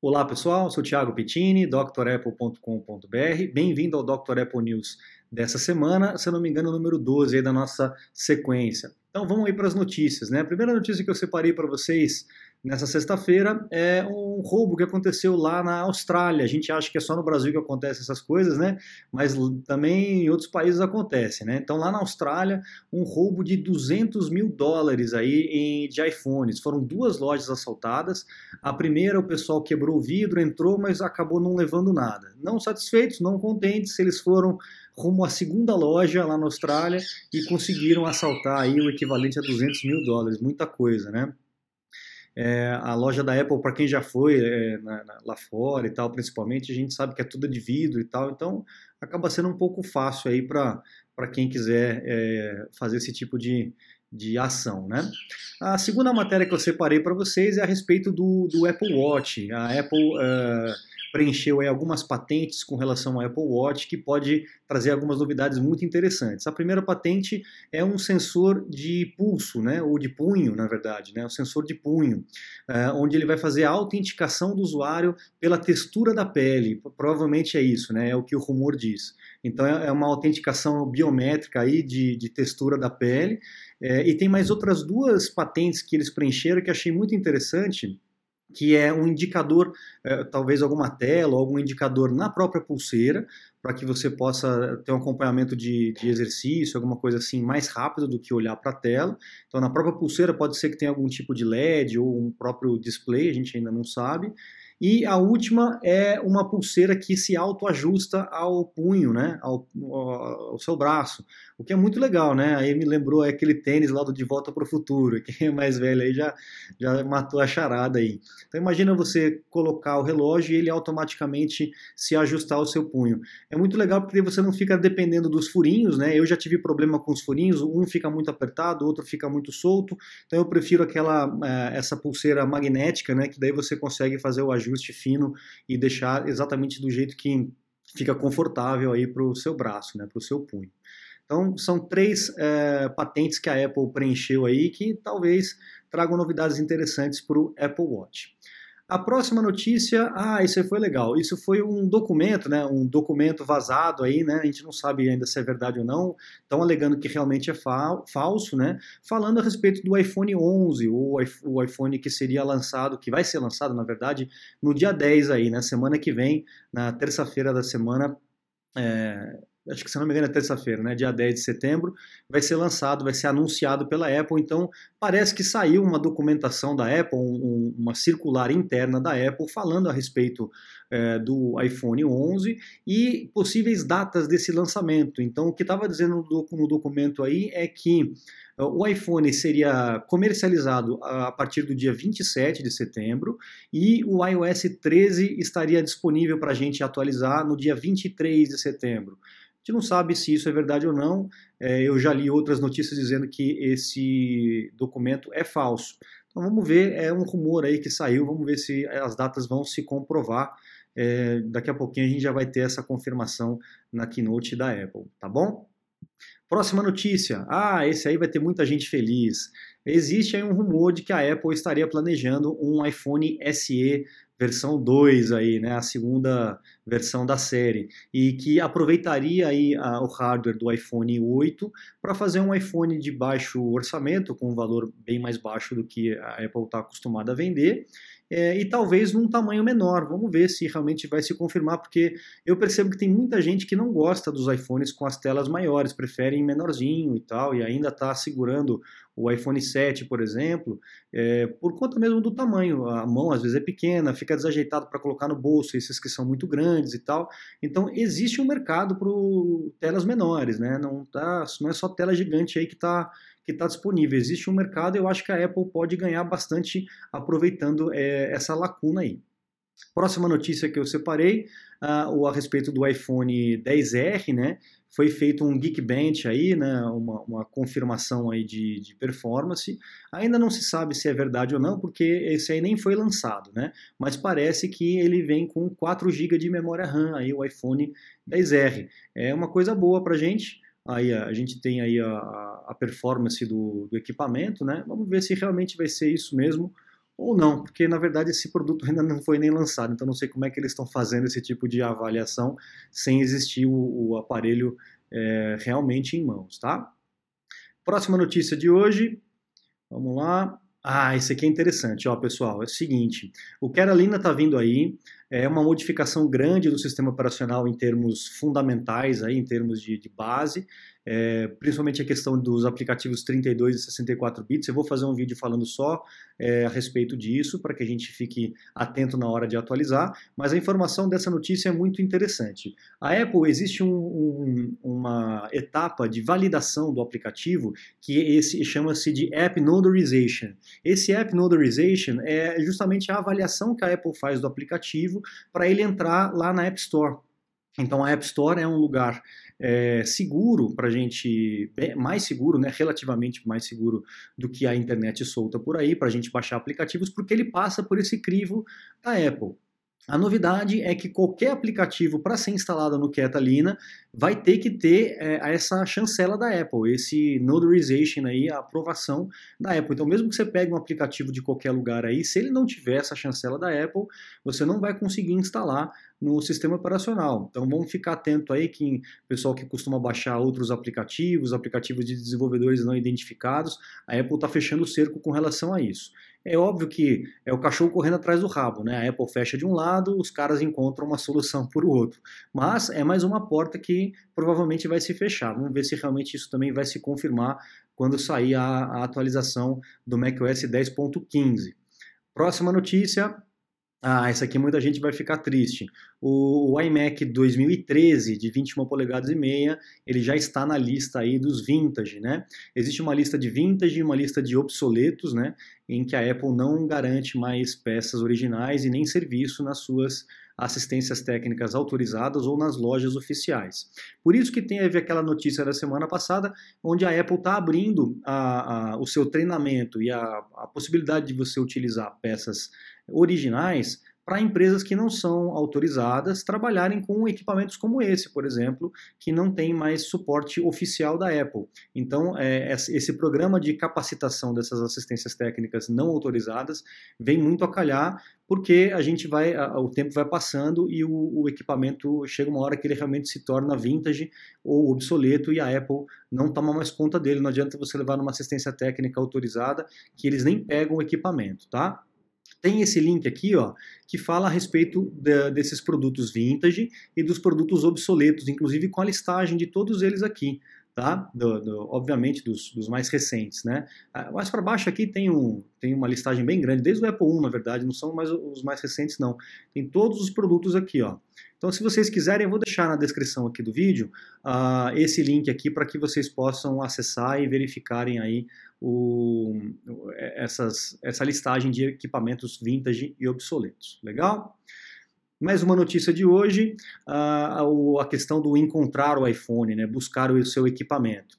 Olá pessoal, sou Thiago Pettini, drapple.com.br. Bem-vindo ao Dr. Apple News dessa semana, se não me engano, número 12 aí da nossa sequência. Então vamos aí para as notícias, né? A primeira notícia que eu separei para vocês nessa sexta-feira é um roubo que aconteceu lá na Austrália. A gente acha que é só no Brasil que acontecem essas coisas, né? Mas também em outros países acontece, né? Então lá na Austrália, um roubo de 200 mil dólares aí em, de iPhones. Foram duas lojas assaltadas. A primeira, o pessoal quebrou o vidro, entrou, mas acabou não levando nada. Não satisfeitos, não contentes, eles foram rumo à segunda loja lá na Austrália e conseguiram assaltar aí o equivalente a 200 mil dólares. Muita coisa, né? É, a loja da Apple, para quem já foi é, na, na, lá fora e tal, principalmente, a gente sabe que é tudo de vidro e tal, então acaba sendo um pouco fácil aí para quem quiser é, fazer esse tipo de, de ação, né? A segunda matéria que eu separei para vocês é a respeito do, do Apple Watch. A Apple uh, preencheu aí algumas patentes com relação ao Apple Watch que pode trazer algumas novidades muito interessantes. A primeira patente é um sensor de pulso, né, ou de punho, na verdade, né, um sensor de punho, uh, onde ele vai fazer a autenticação do usuário pela textura da pele. Provavelmente é isso, né, é o que o rumor diz. Então é, é uma autenticação biométrica aí de, de textura da pele. É, e tem mais outras duas patentes que eles preencheram que achei muito interessante que é um indicador, é, talvez alguma tela, ou algum indicador na própria pulseira, para que você possa ter um acompanhamento de, de, exercício, alguma coisa assim mais rápido do que olhar para a tela. Então, na própria pulseira pode ser que tenha algum tipo de LED ou um próprio display, a gente ainda não sabe. E a última é uma pulseira que se autoajusta ao punho, né, ao, ao, seu braço, o que é muito legal, né? Aí me lembrou aquele tênis lá do De Volta para o Futuro, quem é mais velho aí já, já matou a charada aí. Então imagina você colocar o relógio e ele automaticamente se ajustar ao seu punho. É muito legal porque você não fica dependendo dos furinhos, né? Eu já tive problema com os furinhos, um fica muito apertado, o outro fica muito solto, então eu prefiro aquela eh, essa pulseira magnética, né? Que daí você consegue fazer o ajuste ajuste fino e deixar exatamente do jeito que fica confortável aí para o seu braço, né, para o seu punho. Então, são três é, patentes que a Apple preencheu aí que talvez tragam novidades interessantes para o Apple Watch. A próxima notícia, ah, isso foi legal. Isso foi um documento, né? Um documento vazado aí, né? A gente não sabe ainda se é verdade ou não. Estão alegando que realmente é fa falso, né? Falando a respeito do iPhone 11, o, o iPhone que seria lançado, que vai ser lançado, na verdade, no dia 10 aí, na semana que vem, na terça-feira da semana. É, acho que se não me engano é terça-feira, né, dia 10 de setembro, vai ser lançado, vai ser anunciado pela Apple. Então, parece que saiu uma documentação da Apple, um, uma circular interna da Apple, falando a respeito é, do iPhone 11 e possíveis datas desse lançamento. Então, o que estava dizendo no documento aí é que é, o iPhone seria comercializado a partir do dia 27 de setembro e o iOS 13 estaria disponível para a gente atualizar no dia 23 de setembro gente não sabe se isso é verdade ou não. É, eu já li outras notícias dizendo que esse documento é falso. Então vamos ver, é um rumor aí que saiu, vamos ver se as datas vão se comprovar. É, daqui a pouquinho a gente já vai ter essa confirmação na keynote da Apple, tá bom? Próxima notícia. Ah, esse aí vai ter muita gente feliz. Existe aí um rumor de que a Apple estaria planejando um iPhone SE versão 2 aí, né, a segunda versão da série, e que aproveitaria aí a, o hardware do iPhone 8 para fazer um iPhone de baixo orçamento, com um valor bem mais baixo do que a Apple está acostumada a vender, é, e talvez num tamanho menor. Vamos ver se realmente vai se confirmar, porque eu percebo que tem muita gente que não gosta dos iPhones com as telas maiores, preferem menorzinho e tal, e ainda está segurando o iPhone 7, por exemplo, é, por conta mesmo do tamanho. A mão às vezes é pequena, fica desajeitado para colocar no bolso, esses que são muito grandes e tal. Então existe um mercado para telas menores, né? Não, tá, não é só tela gigante aí que está que está disponível. Existe um mercado eu acho que a Apple pode ganhar bastante aproveitando é, essa lacuna aí. Próxima notícia que eu separei, uh, a respeito do iPhone 10R, né? Foi feito um Geekbench aí, né? Uma, uma confirmação aí de, de, performance. Ainda não se sabe se é verdade ou não, porque esse aí nem foi lançado, né? Mas parece que ele vem com 4 GB de memória RAM aí, o iPhone 10R. É uma coisa boa para gente aí a, gente tem aí a, a performance do, do, equipamento, né? Vamos ver se realmente vai ser isso mesmo ou não, porque na verdade esse produto ainda não foi nem lançado, então não sei como é que eles estão fazendo esse tipo de avaliação sem existir o, o aparelho é, realmente em mãos, tá? Próxima notícia de hoje, vamos lá. Ah, esse aqui é interessante, ó, pessoal. É o seguinte: o Carolina está vindo aí, é uma modificação grande do sistema operacional em termos fundamentais, aí, em termos de, de base é, principalmente a questão dos aplicativos 32 e 64 bits. Eu vou fazer um vídeo falando só é, a respeito disso, para que a gente fique atento na hora de atualizar, mas a informação dessa notícia é muito interessante. A Apple, existe um, um, uma etapa de validação do aplicativo que esse chama-se de App Notarization. Esse App Notarization é justamente a avaliação que a Apple faz do aplicativo para ele entrar lá na App Store. Então a App Store é um lugar é, seguro para a gente, mais seguro, né, relativamente mais seguro do que a internet solta por aí, para a gente baixar aplicativos, porque ele passa por esse crivo da Apple. A novidade é que qualquer aplicativo para ser instalado no Catalina vai ter que ter é, essa chancela da Apple, esse notarization aí, a aprovação da Apple. Então, mesmo que você pegue um aplicativo de qualquer lugar aí, se ele não tiver essa chancela da Apple, você não vai conseguir instalar no sistema operacional. Então, vamos ficar atento aí que pessoal que costuma baixar outros aplicativos, aplicativos de desenvolvedores não identificados, a Apple está fechando o cerco com relação a isso. É óbvio que é o cachorro correndo atrás do rabo, né? A Apple fecha de um lado, os caras encontram uma solução por outro. Mas é mais uma porta que provavelmente vai se fechar. Vamos ver se realmente isso também vai se confirmar quando sair a, a atualização do macOS 10.15. Próxima notícia, ah, essa aqui muita gente vai ficar triste. O, iMac 2013 de 21 polegadas e meia, ele já está na lista aí dos vintage, né? Existe uma lista de vintage e uma lista de obsoletos, né? Em que a Apple não garante mais peças originais e nem serviço nas suas assistências técnicas autorizadas ou nas lojas oficiais. Por isso que teve aquela notícia da semana passada, onde a Apple está abrindo a, a, o seu treinamento e a, a possibilidade de você utilizar peças originais para empresas que não são autorizadas trabalharem com equipamentos como esse, por exemplo, que não tem mais suporte oficial da Apple. Então, é, esse programa de capacitação dessas assistências técnicas não autorizadas vem muito a calhar, porque a gente vai, o tempo vai passando e o, o equipamento chega uma hora que ele realmente se torna vintage ou obsoleto e a Apple não toma mais conta dele. Não adianta você levar numa assistência técnica autorizada que eles nem pegam o equipamento, tá? Tem esse link aqui, ó, que fala a respeito de, desses produtos vintage e dos produtos obsoletos, inclusive com a listagem de todos eles aqui tá? Do, do, obviamente dos, dos, mais recentes, né? Ah, mais para baixo aqui tem, um, tem uma listagem bem grande, desde o Apple 1, na verdade, não são mais os mais recentes, não. Tem todos os produtos aqui, ó. Então, se vocês quiserem, eu vou deixar na descrição aqui do vídeo uh, esse link aqui para que vocês possam acessar e verificarem aí o, essas, essa listagem de equipamentos vintage e obsoletos. Legal? Mais uma notícia de hoje, a, questão do encontrar o iPhone, né, buscar o seu equipamento.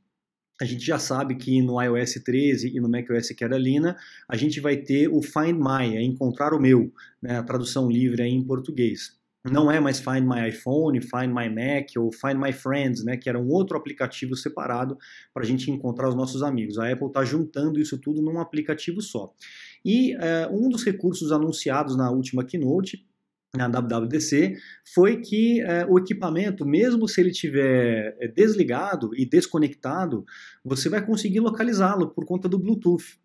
A gente já sabe que no iOS 13 e no macOS Catalina a gente vai ter o Find My, é encontrar o meu, né, a tradução livre aí em português. Não é mais Find My iPhone, Find My Mac ou Find My Friends, né, que era um outro aplicativo separado para a gente encontrar os nossos amigos. A Apple está juntando isso tudo num aplicativo só. E uh, um dos recursos anunciados na última keynote na WWDC foi que é, o equipamento, mesmo se ele estiver é, desligado e desconectado, você vai conseguir localizá-lo por conta do Bluetooth.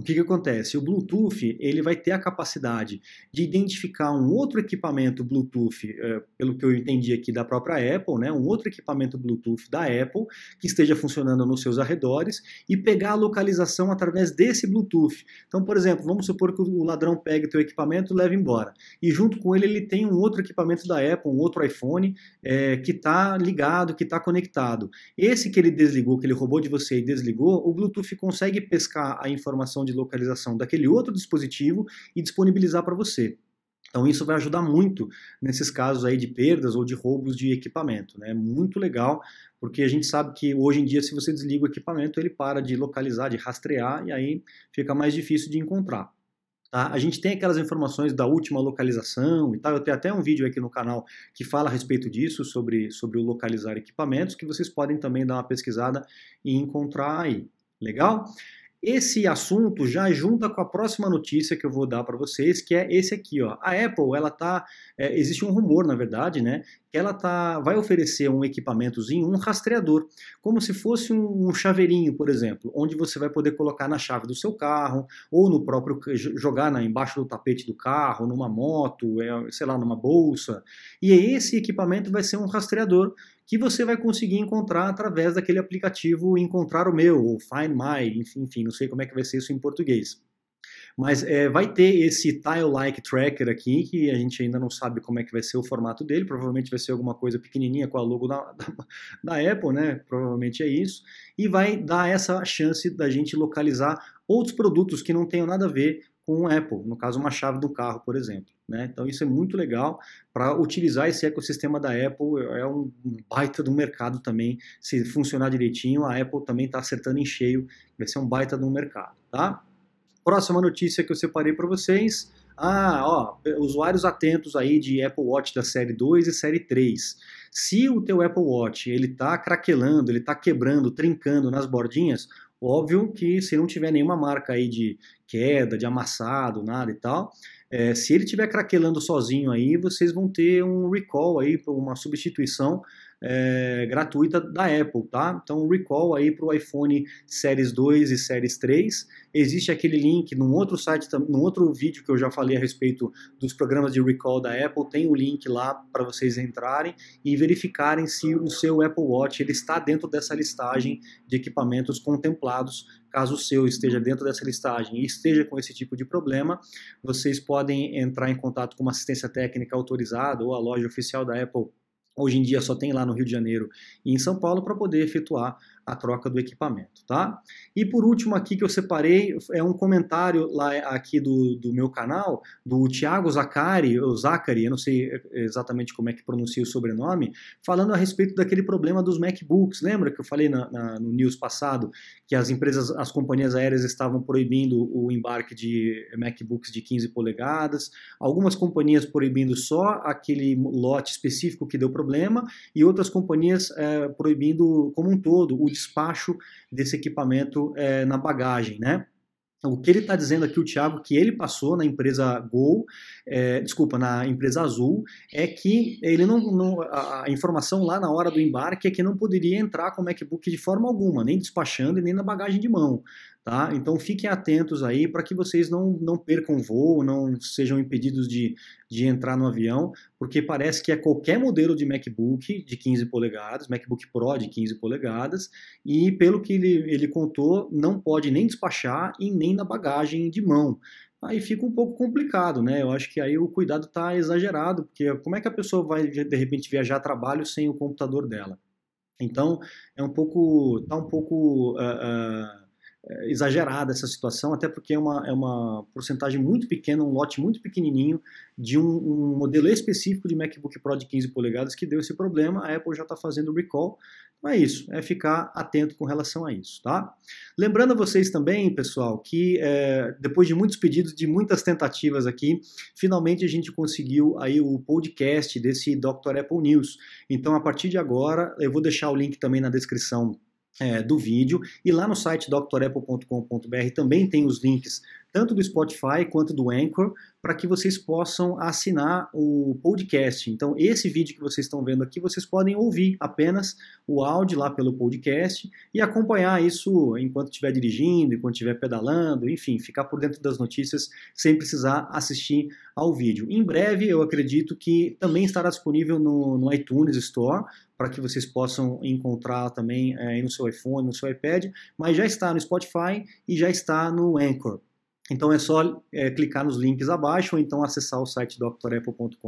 O que, que acontece? O Bluetooth ele vai ter a capacidade de identificar um outro equipamento Bluetooth, é, pelo que eu entendi aqui da própria Apple, né, um outro equipamento Bluetooth da Apple que esteja funcionando nos seus arredores e pegar a localização através desse Bluetooth. Então, por exemplo, vamos supor que o ladrão pegue teu equipamento e leve embora. E junto com ele ele tem um outro equipamento da Apple, um outro iPhone é, que está ligado, que está conectado. Esse que ele desligou, que ele roubou de você e desligou, o Bluetooth consegue pescar a informação de localização daquele outro dispositivo e disponibilizar para você. Então isso vai ajudar muito nesses casos aí de perdas ou de roubos de equipamento, né? Muito legal, porque a gente sabe que hoje em dia se você desliga o equipamento, ele para de localizar, de rastrear e aí fica mais difícil de encontrar. Tá? A gente tem aquelas informações da última localização e tal. Eu tenho até um vídeo aqui no canal que fala a respeito disso, sobre, sobre o localizar equipamentos, que vocês podem também dar uma pesquisada e encontrar aí. Legal? Esse assunto já junta com a próxima notícia que eu vou dar para vocês, que é esse aqui, ó. A Apple, ela tá, é, existe um rumor, na verdade, né, que ela tá, vai oferecer um equipamentozinho, um rastreador, como se fosse um, um chaveirinho, por exemplo, onde você vai poder colocar na chave do seu carro ou no próprio jogar na, embaixo do tapete do carro, numa moto, é, sei lá, numa bolsa. E esse equipamento vai ser um rastreador que você vai conseguir encontrar através daquele aplicativo Encontrar o Meu, ou Find My, enfim, enfim não sei como é que vai ser isso em português. Mas é, vai ter esse Tile-like Tracker aqui, que a gente ainda não sabe como é que vai ser o formato dele, provavelmente vai ser alguma coisa pequenininha com a logo da, da, da Apple, né? Provavelmente é isso. E vai dar essa chance da gente localizar outros produtos que não tenham nada a ver com o Apple, no caso uma chave do carro, por exemplo. Né? Então isso é muito legal para utilizar esse ecossistema da Apple, é um baita do mercado também, se funcionar direitinho, a Apple também está acertando em cheio, vai ser um baita do mercado. Tá? Próxima notícia que eu separei para vocês, ah, ó, usuários atentos aí de Apple Watch da série 2 e série 3. Se o teu Apple Watch ele está craquelando, ele está quebrando, trincando nas bordinhas, Óbvio que se não tiver nenhuma marca aí de queda, de amassado, nada e tal, é, se ele estiver craquelando sozinho aí, vocês vão ter um recall aí, uma substituição é, gratuita da Apple, tá? Então, recall aí para o iPhone Series 2 e Series 3. Existe aquele link num outro site, num outro vídeo que eu já falei a respeito dos programas de recall da Apple, tem o link lá para vocês entrarem e verificarem se o seu Apple Watch ele está dentro dessa listagem de equipamentos contemplados. Caso o seu esteja dentro dessa listagem e esteja com esse tipo de problema, vocês podem entrar em contato com uma assistência técnica autorizada ou a loja oficial da Apple Hoje em dia só tem lá no Rio de Janeiro e em São Paulo para poder efetuar a troca do equipamento, tá? E por último aqui que eu separei é um comentário lá aqui do, do meu canal, do Thiago Zacari, ou Zacari, eu não sei exatamente como é que pronuncia o sobrenome, falando a respeito daquele problema dos MacBooks. Lembra que eu falei na, na, no news passado que as empresas, as companhias aéreas estavam proibindo o embarque de MacBooks de 15 polegadas, algumas companhias proibindo só aquele lote específico que deu problema e outras companhias é, proibindo como um todo o despacho desse equipamento é, na bagagem, né? O que ele está dizendo aqui, o Thiago, que ele passou na empresa Gol, é, desculpa, na empresa Azul, é que ele não, não, a informação lá na hora do embarque é que não poderia entrar com o MacBook de forma alguma, nem despachando e nem na bagagem de mão. Tá? Então fiquem atentos aí para que vocês não, não percam voo, não sejam impedidos de, de entrar no avião, porque parece que é qualquer modelo de MacBook de 15 polegadas, MacBook Pro de 15 polegadas, e pelo que ele, ele contou, não pode nem despachar e nem na bagagem de mão aí fica um pouco complicado, né? Eu acho que aí o cuidado está exagerado, porque como é que a pessoa vai de repente viajar a trabalho sem o computador dela? Então é um pouco, tá um pouco uh, uh, exagerada essa situação, até porque é uma, é uma porcentagem muito pequena, um lote muito pequenininho de um, um, modelo específico de MacBook Pro de 15 polegadas que deu esse problema. A Apple já está fazendo recall. Então é isso, é ficar atento com relação a isso, tá? Lembrando a vocês também, pessoal, que é, depois de muitos pedidos, de muitas tentativas aqui, finalmente a gente conseguiu aí o podcast desse Dr. Apple News. Então, a partir de agora, eu vou deixar o link também na descrição é, do vídeo. E lá no site drapple.com.br também tem os links tanto do Spotify quanto do Anchor, para que vocês possam assinar o podcast. Então, esse vídeo que vocês estão vendo aqui, vocês podem ouvir apenas o áudio lá pelo podcast e acompanhar isso enquanto estiver dirigindo, enquanto estiver pedalando, enfim, ficar por dentro das notícias sem precisar assistir ao vídeo. Em breve, eu acredito que também estará disponível no, no iTunes Store, para que vocês possam encontrar também é, no seu iPhone, no seu iPad, mas já está no Spotify e já está no Anchor. Então é só é, clicar nos links abaixo ou então acessar o site drapple.com.br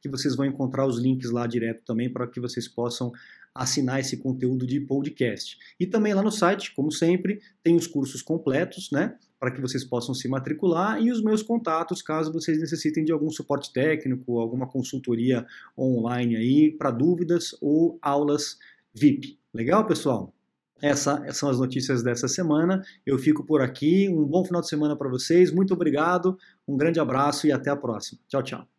que vocês vão encontrar os links lá direto também para que vocês possam assinar esse conteúdo de podcast. E também lá no site, como sempre, tem os cursos completos, né? Para que vocês possam se matricular e os meus contatos, caso vocês necessitem de algum suporte técnico, alguma consultoria online aí para dúvidas ou aulas VIP. Legal, pessoal? Essas são as notícias dessa semana. Eu fico por aqui. Um bom final de semana para vocês. Muito obrigado, um grande abraço e até a próxima. Tchau, tchau.